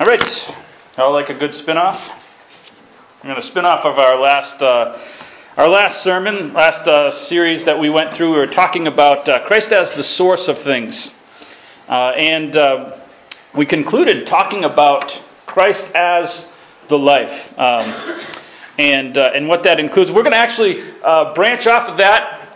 All right. I like a good spin-off. I'm going to spin off of our last uh, our last sermon, last uh, series that we went through. We were talking about uh, Christ as the source of things, uh, and uh, we concluded talking about Christ as the life, um, and uh, and what that includes. We're going to actually branch off of that,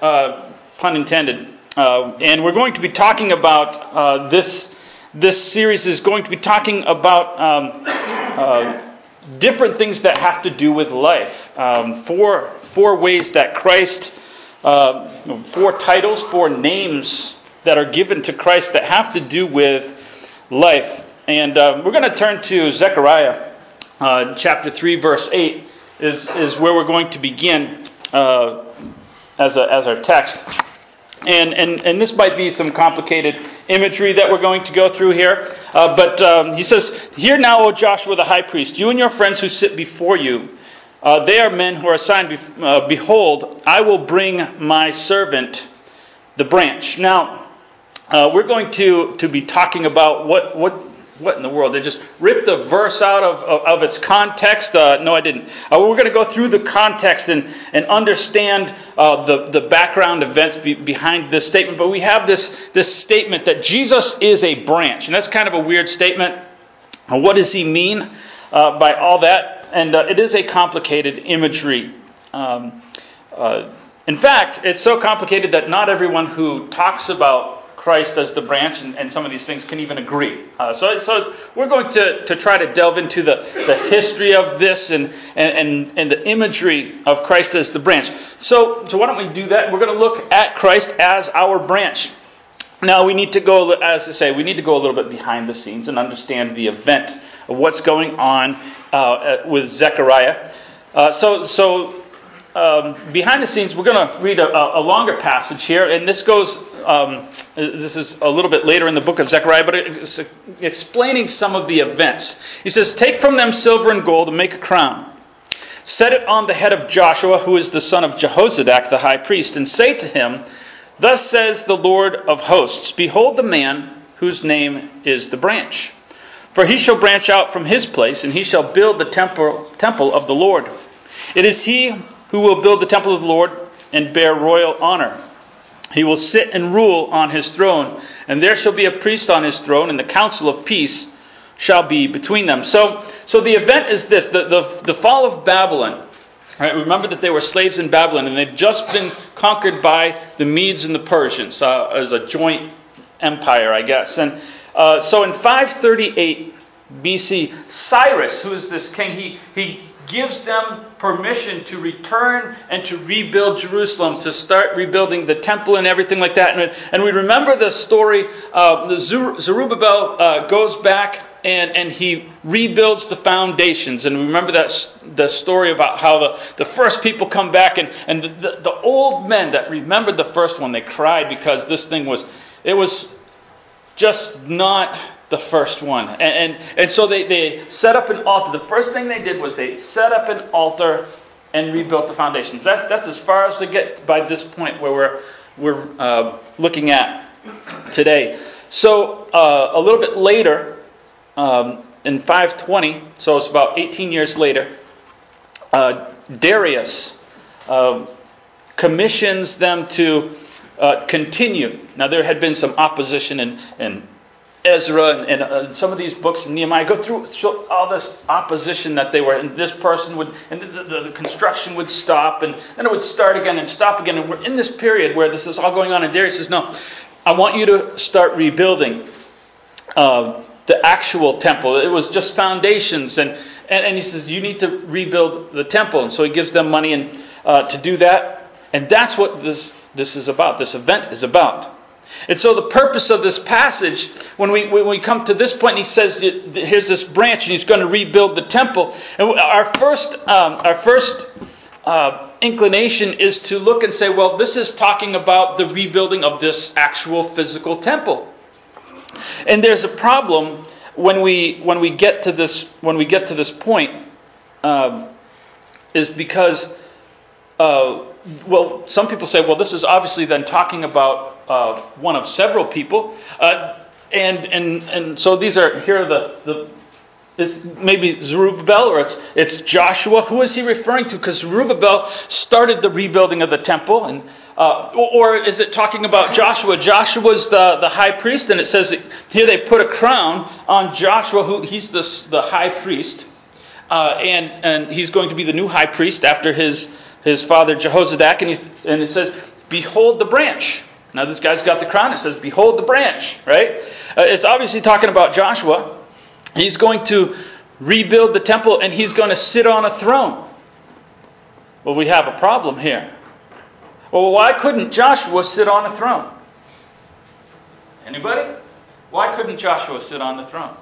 pun intended, and we're going to be talking about this this series is going to be talking about um, uh, different things that have to do with life. Um, four, four ways that Christ, uh, four titles, four names that are given to Christ that have to do with life. And uh, we're going to turn to Zechariah uh, chapter 3, verse 8, is, is where we're going to begin uh, as, a, as our text. And, and, and this might be some complicated imagery that we're going to go through here. Uh, but um, he says, Hear now, O Joshua the high priest, you and your friends who sit before you, uh, they are men who are assigned, be- uh, Behold, I will bring my servant the branch. Now, uh, we're going to, to be talking about what, what what in the world? They just ripped a verse out of, of, of its context. Uh, no, I didn't. Uh, we're going to go through the context and, and understand uh, the, the background events be, behind this statement. But we have this, this statement that Jesus is a branch. And that's kind of a weird statement. Uh, what does he mean uh, by all that? And uh, it is a complicated imagery. Um, in fact, it's so complicated that not everyone who talks about Christ as the branch, and, and some of these things can even agree. Uh, so, so we're going to, to try to delve into the, the history of this and, and, and the imagery of Christ as the branch. So, so why don't we do that? We're going to look at Christ as our branch. Now, we need to go, as I say, we need to go a little bit behind the scenes and understand the event of what's going on uh, with Zechariah. Uh, so, so um, behind the scenes, we're going to read a, a, longer passage here, and this goes. Um, this is a little bit later in the book of Zechariah, but it's explaining some of the events. He says, "Take from them silver and gold and make a crown. Set it on the head of Joshua, who is the son of Jehozadak, the high priest, and say to him, Thus says the Lord of hosts: Behold, the man whose name is the branch." For he shall branch out from his place, and he shall build the temple, temple of the Lord. It is he who will build the temple of the Lord and bear royal honor. He will sit and rule on his throne, and there shall be a priest on his throne, and the council of peace shall be between them. So, so the event is this the, the, the fall of Babylon. Right, remember that they were slaves in Babylon, and they've just been conquered by the Medes and the Persians uh, as a joint empire, I guess. And uh, so in 538 BC, Cyrus, who is this king, he, he gives them permission to return and to rebuild Jerusalem, to start rebuilding the temple and everything like that. And, and we remember the story of the Zerubbabel uh, goes back and, and he rebuilds the foundations. And remember that the story about how the, the first people come back and, and the, the old men that remembered the first one, they cried because this thing was, it was just not the first one. And, and, and so they, they set up an altar. The first thing they did was they set up an altar and rebuilt the foundations. That's, that's as far as they get by this point where we're, we're uh, looking at today. So uh, a little bit later, um, in 520, so it's about 18 years later, uh, Darius uh, commissions them to uh, continue. Now, there had been some opposition in, in Ezra and, uh, some of these books Nehemiah go through all this opposition that they were, and this person would, and the, the, the, construction would stop, and then it would start again and stop again. And we're in this period where this is all going on, and Darius says, No, I want you to start rebuilding uh, the actual temple. It was just foundations, and, and, and, he says, You need to rebuild the temple. And so he gives them money and, uh, to do that, and that's what this, this is about, this event is about. And so, the purpose of this passage, when we, when we come to this point, he says, Here's this branch, and he's going to rebuild the temple. And our first, um, our first uh, inclination is to look and say, Well, this is talking about the rebuilding of this actual physical temple. And there's a problem when we, when we, get, to this, when we get to this point, um, is because, uh, well, some people say, Well, this is obviously then talking about uh, one of several people. Uh, and, and, and so these are, here are the, the maybe Zerubbabel or it's, it's Joshua. Who is he referring to? Because Zerubbabel started the rebuilding of the temple. And, uh, or is it talking about Joshua? Joshua's the, the high priest, and it says here they put a crown on Joshua, who he's the, the high priest. Uh, and, and he's going to be the new high priest after his, his father Jehozadak. And, and it says, Behold the branch. Now, this guy's got the crown. It says, Behold the branch, right? Uh, it's obviously talking about Joshua. He's going to rebuild the temple and he's going to sit on a throne. Well, we have a problem here. Well, why couldn't Joshua sit on a throne? Anybody? Why couldn't Joshua sit on the throne?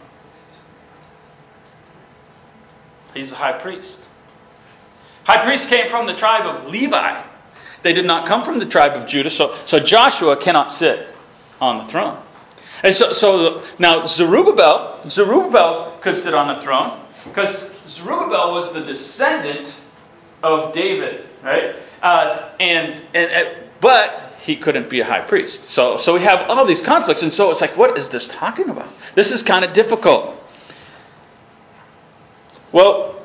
He's a high priest. High priest came from the tribe of Levi. They did not come from the tribe of Judah, so, so Joshua cannot sit on the throne. And so, so now Zerubbabel, Zerubbabel could sit on the throne because Zerubbabel was the descendant of David, right? Uh, and, and, and but he couldn't be a high priest. So, so we have all these conflicts, and so it's like, what is this talking about? This is kind of difficult. Well,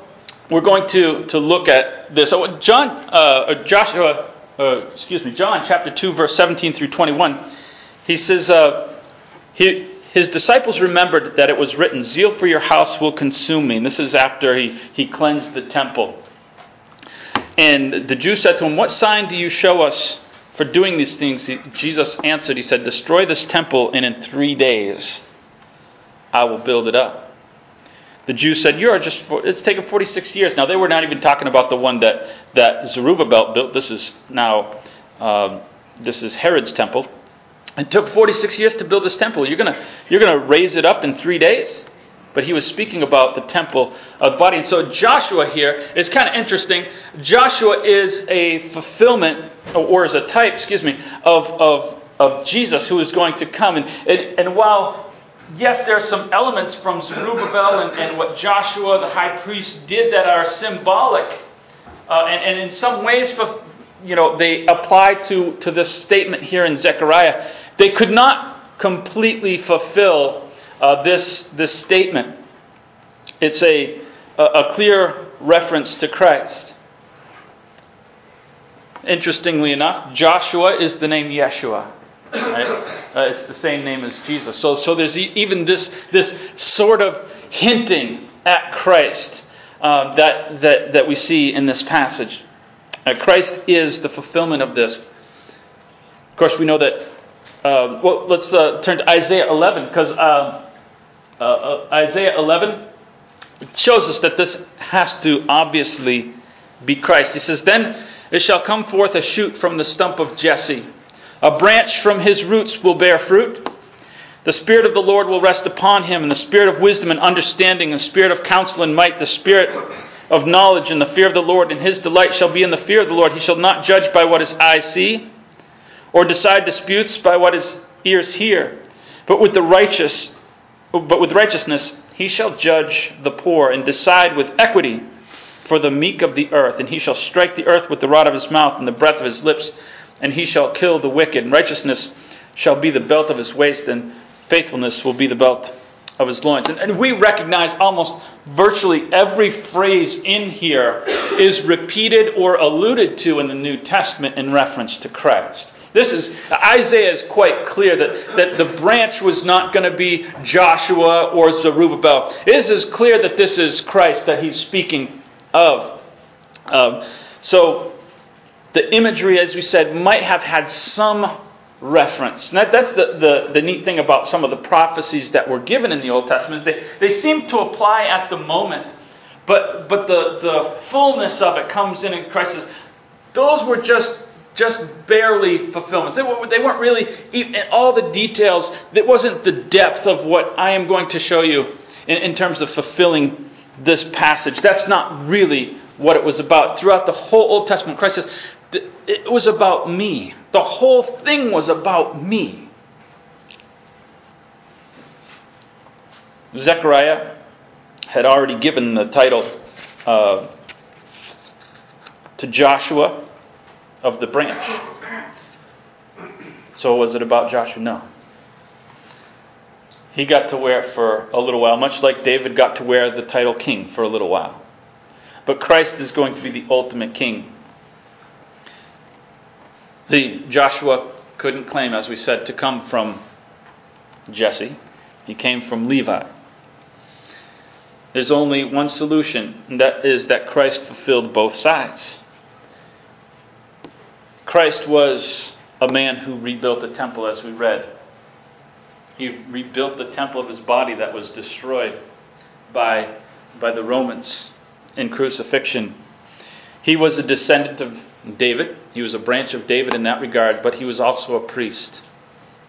we're going to, to look at this. So John, uh, Joshua, uh, excuse me, John chapter 2, verse 17 through 21, he says, uh, he, his disciples remembered that it was written, Zeal for your house will consume me. And this is after he, he cleansed the temple. And the Jews said to him, What sign do you show us for doing these things? Jesus answered, He said, Destroy this temple, and in three days I will build it up. The Jews said, "You are just. It's taken 46 years." Now they were not even talking about the one that that Zerubbabel built. This is now um, this is Herod's temple. It took 46 years to build this temple. You're gonna you're gonna raise it up in three days. But he was speaking about the temple of the body. And so Joshua here is kind of interesting. Joshua is a fulfillment, or is a type, excuse me, of, of, of Jesus who is going to come. And, and, and while yes, there are some elements from Zerubbabel and, and what Joshua, the high priest, did that are symbolic. Uh, and, and, in some ways, for, you know, they apply to, to this statement here in Zechariah. They could not completely fulfill uh, this, this statement. It's a, a, a clear reference to Christ. Interestingly enough, Joshua is the name Yeshua. Right? Uh, it's the same name as Jesus. So, so there's even this, this sort of hinting at Christ uh, that, that, that we see in this passage. Uh, Christ is the fulfillment of this. Of course, we know that. Uh, well, let's uh, turn to Isaiah 11 because uh, Isaiah 11 shows us that this has to obviously be Christ. He says, Then it shall come forth a shoot from the stump of Jesse a branch from his roots will bear fruit. The Spirit of the Lord will rest upon him, and the Spirit of wisdom and understanding, and the Spirit of counsel and might, the Spirit of knowledge and the fear of the Lord, and his delight shall be in the fear of the Lord. He shall not judge by what his eyes see, or decide disputes by what his ears hear, but with the righteous, but with righteousness he shall judge the poor, and decide with equity for the meek of the earth. And he shall strike the earth with the rod of his mouth, and the breath of his lips and he shall kill the wicked. And righteousness shall be the belt of his waist, and faithfulness will be the belt of his loins. And, and, we recognize almost virtually every phrase in here is repeated or alluded to in the New Testament in reference to Christ. This is Isaiah is quite clear that, that the branch was not going to be Joshua or Zerubbabel. It is as clear that this is Christ that he's speaking of. Um, so the imagery, as we said, might have had some reference. That's the, the, the neat thing about some of the prophecies that were given in the Old Testament is they, they seem to apply at the moment, but, but the, the fullness of it comes in in Christ. Those were just just barely fulfillments. They, were, they weren't really, all the details, it wasn't the depth of what I am going to show you in, in terms of fulfilling this passage. That's not really what it was about. Throughout the whole Old Testament, Christ says, it was about me. The whole thing was about me. Zechariah had already given the title uh, to Joshua of the branch. So was it about Joshua? No. he got to wear it for a little while, much like David got to wear the title king for a little while. But Christ is going to be the ultimate king. See, Joshua couldn't claim, as we said, to come from Jesse. He came from Levi. There's only one solution, and that is that Christ fulfilled both sides. Christ was a man who rebuilt the temple, as we read. He rebuilt the temple of his body that was destroyed by, by the Romans in crucifixion. He was a descendant of David. He was a branch of David in that regard, but he was also a priest.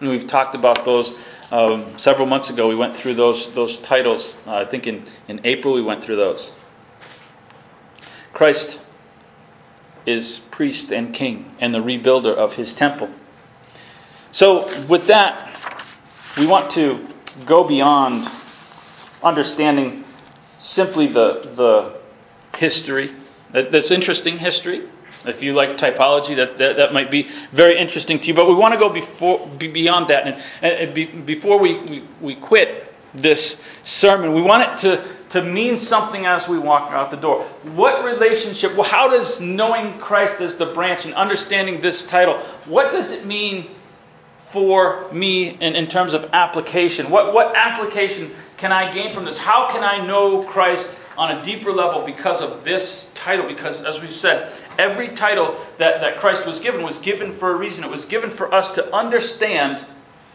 And we've talked about those um, several months ago. We went through those, those titles. Uh, I think in, in April we went through those. Christ is priest and king and the rebuilder of his temple. So, with that, we want to go beyond understanding simply the, the history. That's interesting history. If you like typology, that, that, that might be very interesting to you. But we want to go before, beyond that. And, and be, before we, we, we quit this sermon, we want it to, to mean something as we walk out the door. What relationship, well, how does knowing Christ as the branch and understanding this title, what does it mean for me in, in terms of application? What, what application can I gain from this? How can I know Christ on a deeper level because of this title? Because, as we've said, every title that, that Christ was given was given for a reason. It was given for us to understand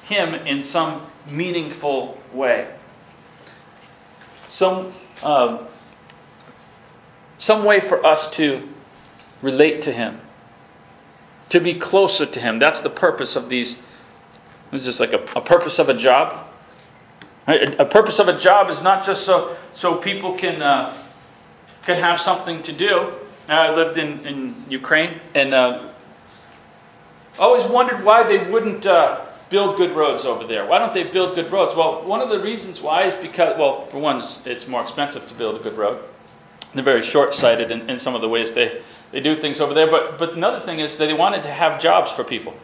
Him in some meaningful way. Some, um, some way for us to relate to Him, to be closer to Him. That's the purpose of these. It's just like a, a purpose of a job. A, purpose of a job is not just so, so people can, uh, can have something to do. I lived in, in Ukraine and uh, always wondered why they wouldn't uh, build good roads over there. Why don't they build good roads? Well, one of the reasons why is because, well, for one, it's more expensive to build a good road. They're very short sighted in, in some of the ways they, they do things over there. But, but another thing is that they wanted to have jobs for people.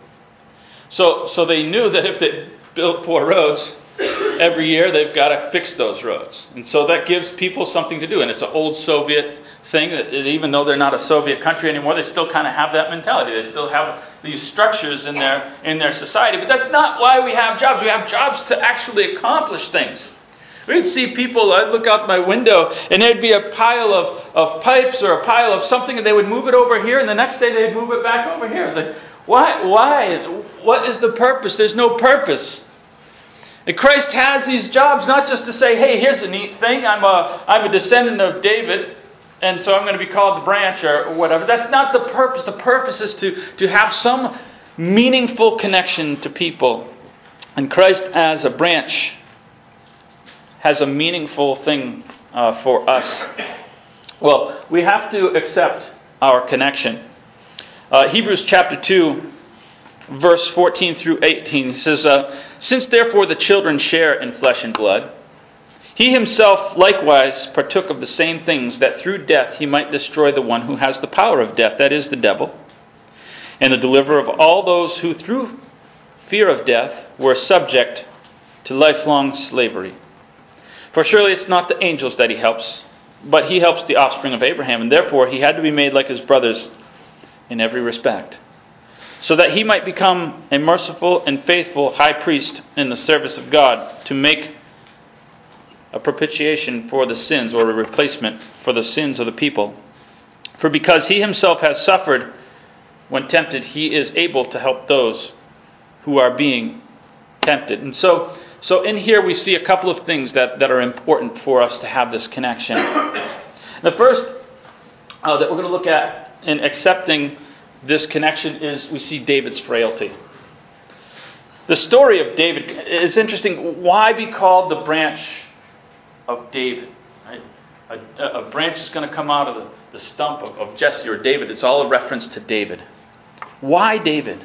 So, so they knew that if they built poor roads, every year they've got to fix those roads. And so that gives people something to do. And it's an old Soviet thing that even though they're not a Soviet country anymore, they still kind of have that mentality. They still have these structures in their, in their society. But that's not why we have jobs. We have jobs to actually accomplish things. We'd see people, I'd look out my window, and there'd be a pile of, of pipes or a pile of something, and they would move it over here, and the next day they'd move it back over here. It's like, why? Why? What is the purpose? There's no purpose. And Christ has these jobs not just to say, hey, here's a neat thing. I'm a, I'm a descendant of David, and so I'm going to be called the branch or whatever. That's not the purpose. The purpose is to, to have some meaningful connection to people. And Christ, as a branch, has a meaningful thing uh, for us. Well, we have to accept our connection. Uh, Hebrews chapter 2 verse 14 through 18 says, uh, Since therefore the children share in flesh and blood, he himself likewise partook of the same things, that through death he might destroy the one who has the power of death, that is, the devil, and the deliverer of all those who through fear of death were subject to lifelong slavery. For surely it's not the angels that he helps, but he helps the offspring of Abraham, and therefore he had to be made like his brothers in every respect so that he might become a merciful and faithful high priest in the service of God to make a propitiation for the sins or a replacement for the sins of the people. For because he himself has suffered when tempted, he is able to help those who are being tempted. And so, so in here we see a couple of things that, that are important for us to have this connection. The first uh, that we're going to look at in accepting this connection is we see David's frailty. The story of David is interesting. Why be called the branch of David? A, a, branch is going to come out of the, the stump of, of Jesse or David. It's all a reference to David. Why David?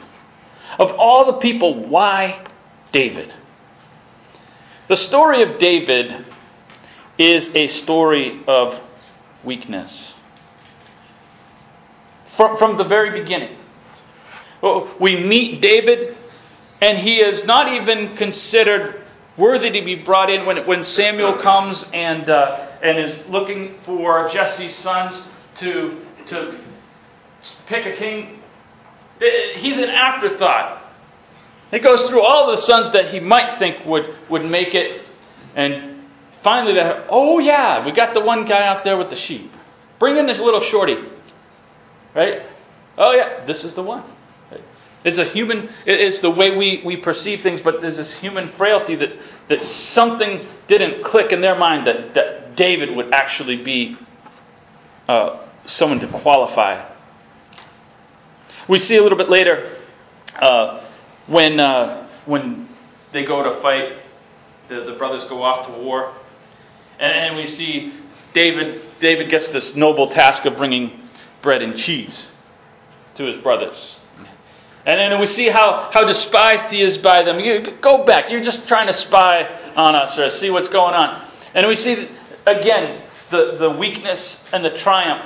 Of all the people, why David? The story of David is a story of weakness from, from the very beginning. We meet David, and he is not even considered worthy to be brought in when, when Samuel comes and, uh, and is looking for Jesse's sons to, to pick a king. He's an afterthought. He goes through all the sons that he might think would, would make it, and finally, oh yeah, we got the one guy out there with the sheep. Bring in this little shorty, right? Oh yeah, this is the one. It's a human, it's the way we, we perceive things, but there's this human frailty that, that something didn't click in their mind that, that David would actually be uh, someone to qualify. We see a little bit later uh, when, uh, when they go to fight, the, the brothers go off to war, and, and we see David, David gets this noble task of bringing bread and cheese to his brothers. And then we see how, how despised he is by them. You, go back. You're just trying to spy on us or see what's going on. And we see, again, the, the weakness and the triumph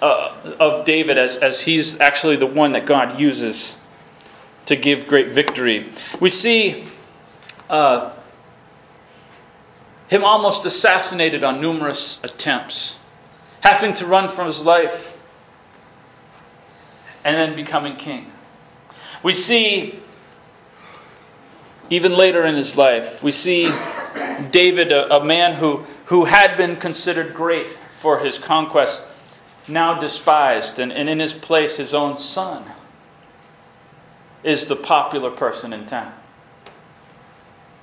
uh, of David as, as he's actually the one that God uses to give great victory. We see uh, him almost assassinated on numerous attempts, having to run from his life, and then becoming king. We see, even later in his life, we see David, a, a man who, who had been considered great for his conquest, now despised, and, and in his place, his own son is the popular person in town.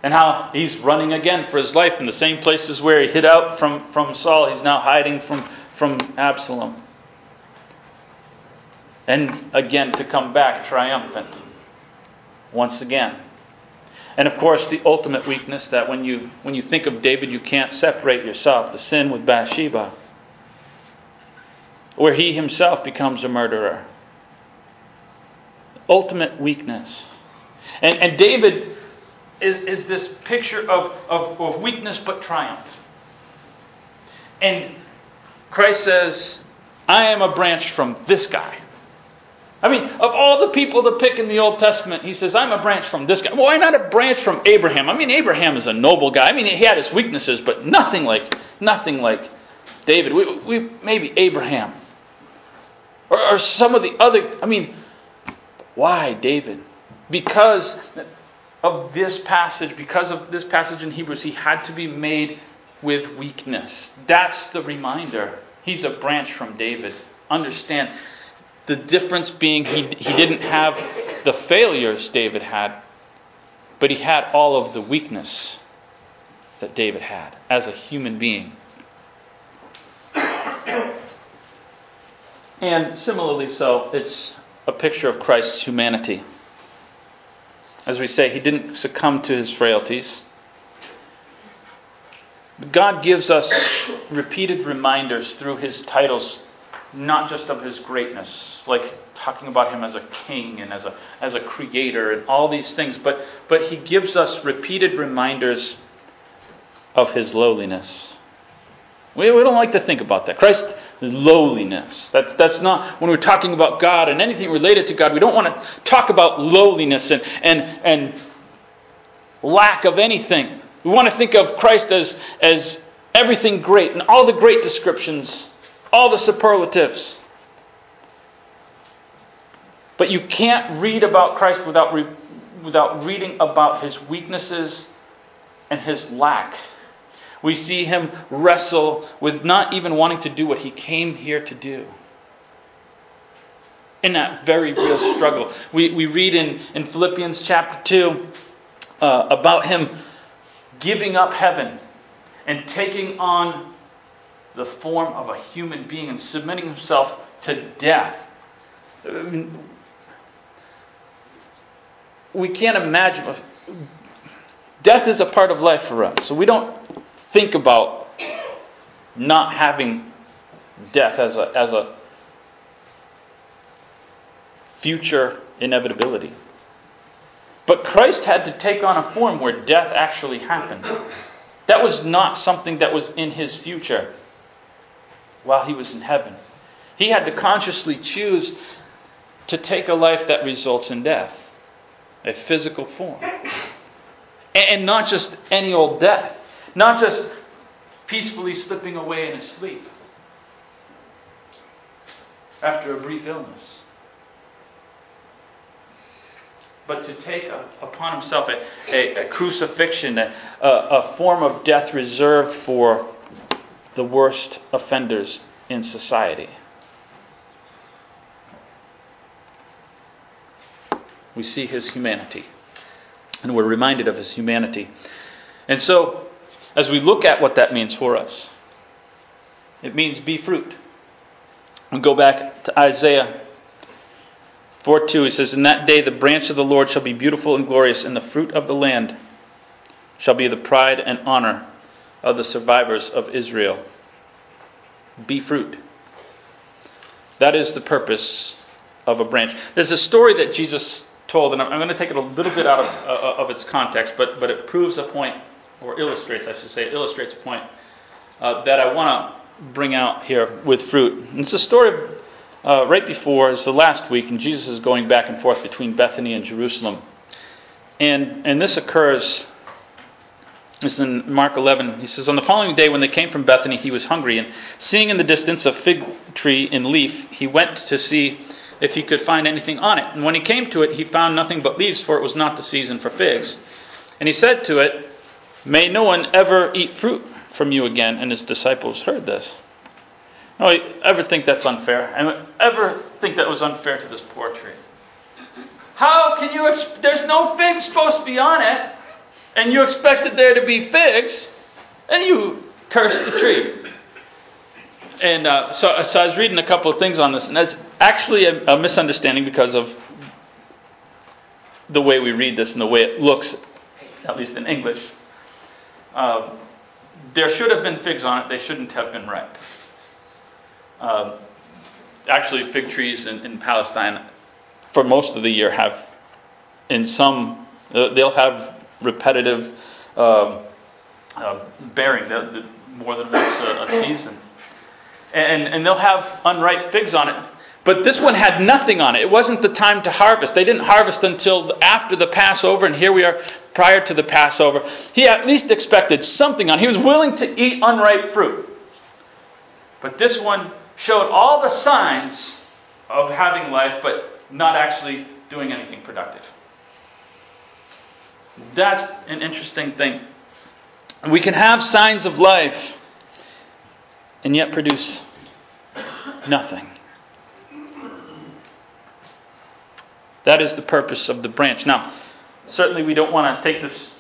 And how he's running again for his life in the same places where he hid out from, from Saul. He's now hiding from, from Absalom and again to come back triumphant once again. And of course, the ultimate weakness that when you, when you think of David, you can't separate yourself the sin with Bathsheba, where he himself becomes a murderer. Ultimate weakness. And, and David is, is this picture of, of, of weakness but triumph. And Christ says, I am a branch from this guy. I mean, of all the people to pick in the Old Testament, he says, I'm a branch from this guy. Why not a branch from Abraham? I mean, Abraham is a noble guy. I mean, he had his weaknesses, but nothing like nothing like David. We, we maybe Abraham. Or, or some of the other I mean, why David? Because of this passage, because of this passage in Hebrews, he had to be made with weakness. That's the reminder. He's a branch from David. Understand the difference being he, he didn't have the failures David had, but he had all of the weakness that David had as a human being. And similarly, so, it's a picture of Christ's humanity. As we say, he didn't succumb to his frailties. God gives us repeated reminders through his titles not just of his greatness, like talking about him as a king and as a, as a creator and all these things, but, but he gives us repeated reminders of his lowliness. We, we don't like to think about that. Christ's lowliness. That's, that's not, when we're talking about God and anything related to God, we don't want to talk about lowliness and, and, and lack of anything. We want to think of Christ as, as everything great and all the great descriptions all the superlatives. But you can't read about Christ without, re- without reading about his weaknesses and his lack. We see him wrestle with not even wanting to do what he came here to do. In that very real struggle. We, we read in, in Philippians chapter 2 uh, about him giving up heaven and taking on the form of a human being and submitting himself to death. we can't imagine. Death is a part of life for us. So we don't think about not having death as a, as a future inevitability. But Christ had to take on a form where death actually happened. That was not something that was in his future while he was in heaven. He had to consciously choose to take a life that results in death, a physical form. And not just any old death, not just peacefully slipping away in his sleep after a brief illness. But to take a, upon himself a, a, a crucifixion, a, a form of death reserved for the worst offenders in society. We see his humanity, and we're reminded of his humanity. And so, as we look at what that means for us, it means be fruit. We go back to Isaiah 4 2. He says, In that day the branch of the Lord shall be beautiful and glorious, and the fruit of the land shall be the pride and honor of the survivors of Israel. Be fruit. That is the purpose of a branch. There's a story that Jesus told, and I'm going to take it a little bit out of, uh, of its context, but, but it proves a point, or illustrates, I should say, it illustrates a point uh, that I want to bring out here with fruit. And it's a story uh, right before, it's the last week, and Jesus is going back and forth between Bethany and Jerusalem. And, and this occurs, this is in Mark 11. He says, On the following day, when they came from Bethany, he was hungry, and seeing in the distance a fig tree in leaf, he went to see if he could find anything on it. And when he came to it, he found nothing but leaves, for it was not the season for figs. And he said to it, May no one ever eat fruit from you again. And his disciples heard this. Oh, no, I ever think that's unfair? And ever think that was unfair to this poor tree? How can you? There's no figs supposed to be on it, and you expected there to be figs, and you cursed the tree. And uh, so, so I was reading a couple of things on this, and that's actually a, a misunderstanding because of the way we read this and the way it looks, at least in English. Uh, there should have been figs on it, they shouldn't have been ripe. Uh, actually, fig trees in, in, Palestine, for most of the year, have, in some, uh, they'll have repetitive um, uh, bearing, more than once a, a season. And, and they'll have unripe figs on it. But this one had nothing on it. It wasn't the time to harvest. They didn't harvest until after the Passover, and here we are prior to the Passover. He at least expected something on. It. He was willing to eat unripe fruit. But this one showed all the signs of having life, but not actually doing anything productive. That's an interesting thing. We can have signs of life and yet produce nothing. That is the purpose of the branch. Now, certainly we don't want to take this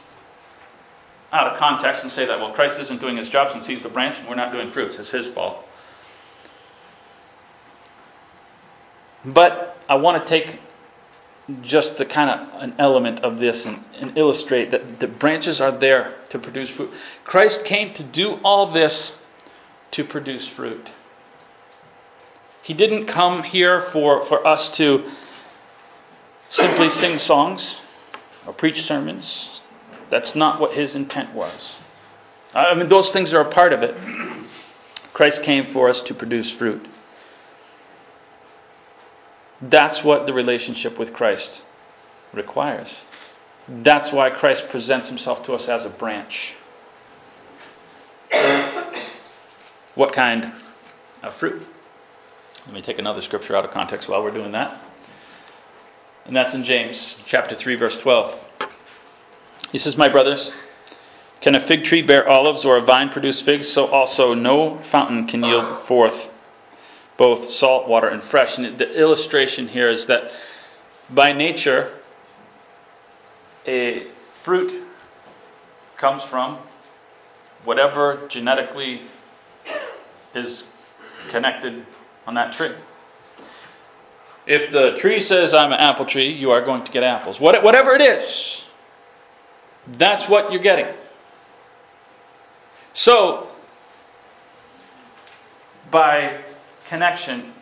out of context and say that, well, Christ isn't doing his job since he's the branch and we're not doing fruits. It's his fault. But I want to take just the kind of an element of this and, and, illustrate that the branches are there to produce fruit. Christ came to do all this to produce fruit. He didn't come here for, for us to simply sing songs or preach sermons. That's not what his intent was. I mean, those things are a part of it. Christ came for us to produce fruit. That's what the relationship with Christ requires. That's why Christ presents himself to us as a branch. what kind of fruit? Let me take another scripture out of context while we're doing that. And that's in James chapter 3 verse 12. He says, "My brothers, can a fig tree bear olives or a vine produce figs? So also no fountain can yield forth both salt water and fresh." And the illustration here is that by nature a fruit comes from whatever genetically is connected on that tree. If the tree says, I'm an apple tree, you are going to get apples. Whatever it is, that's what you're getting. So, by connection,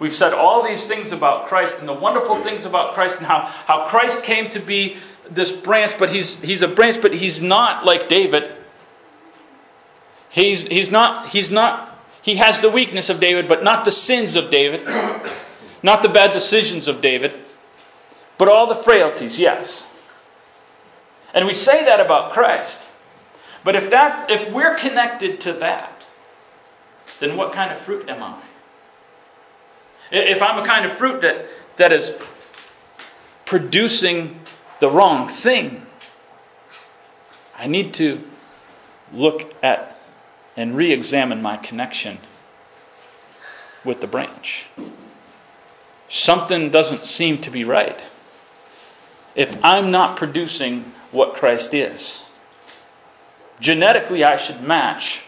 we've said all these things about Christ and the wonderful things about Christ and how, how Christ came to be this branch, but he's, he's a branch, but he's not like David. He's, he's not, he's not, he has the weakness of David, but not the sins of David. Not the bad decisions of David, but all the frailties, yes. And we say that about Christ. But if that's if we're connected to that, then what kind of fruit am I? If I'm a kind of fruit that, that is producing the wrong thing, I need to look at and re examine my connection with the branch. Something doesn't seem to be right. If I'm not producing what Christ is, genetically I should match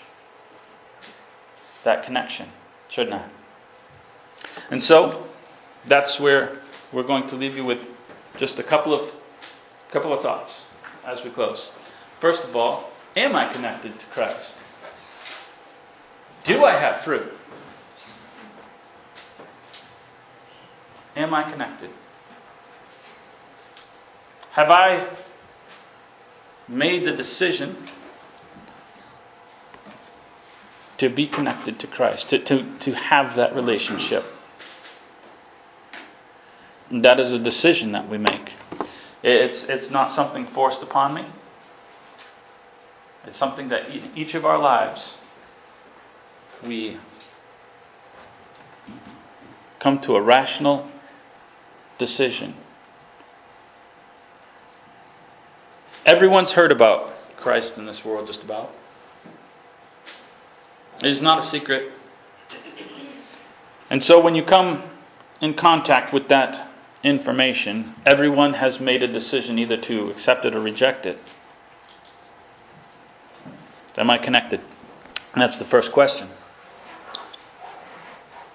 that connection, shouldn't I? And so, that's where we're going to leave you with just a couple of couple of thoughts as we close. First of all, am I connected to Christ? Do I have fruit? Am I connected? Have I made the decision to be connected to Christ, to, to, to have that relationship? And that is a decision that we make. It's, it's not something forced upon me. It's something that each of our lives we come to a rational decision. Everyone's heard about Christ in this world, just about. It is not a secret. And so when you come in contact with that information, everyone has made a decision either to accept it or reject it. Am I connected? That's the first question.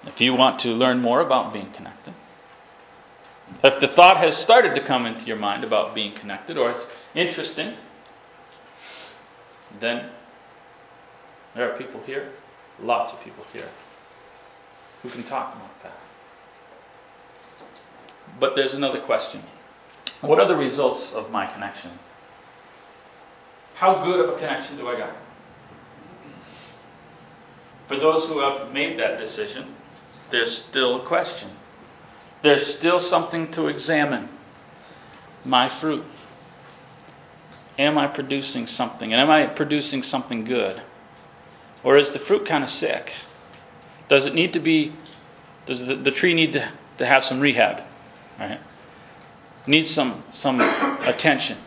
If you want to learn more about being connected, if the thought has started to come into your mind about being connected or it's interesting, then there are people here, lots of people here, who can talk about that. But there's another question What are the results of my connection? How good of a connection do I got? For those who have made that decision, there's still a question. There's still something to examine. My fruit. Am I producing something? And am I producing something good? Or is the fruit kind of sick? Does it need to be, does the, the tree need to, to have some rehab? Right? Needs some, some attention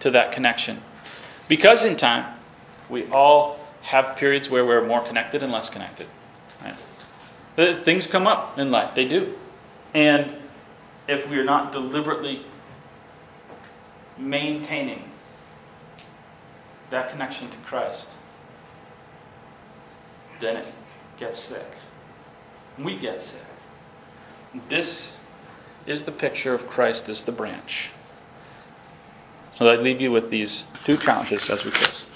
to that connection. Because in time, we all have periods where we're more connected and less connected. Right? Things come up in life, they do. And if we are not deliberately maintaining that connection to Christ, then it gets sick. We get sick. This is the picture of Christ as the branch. So I leave you with these two challenges as we close.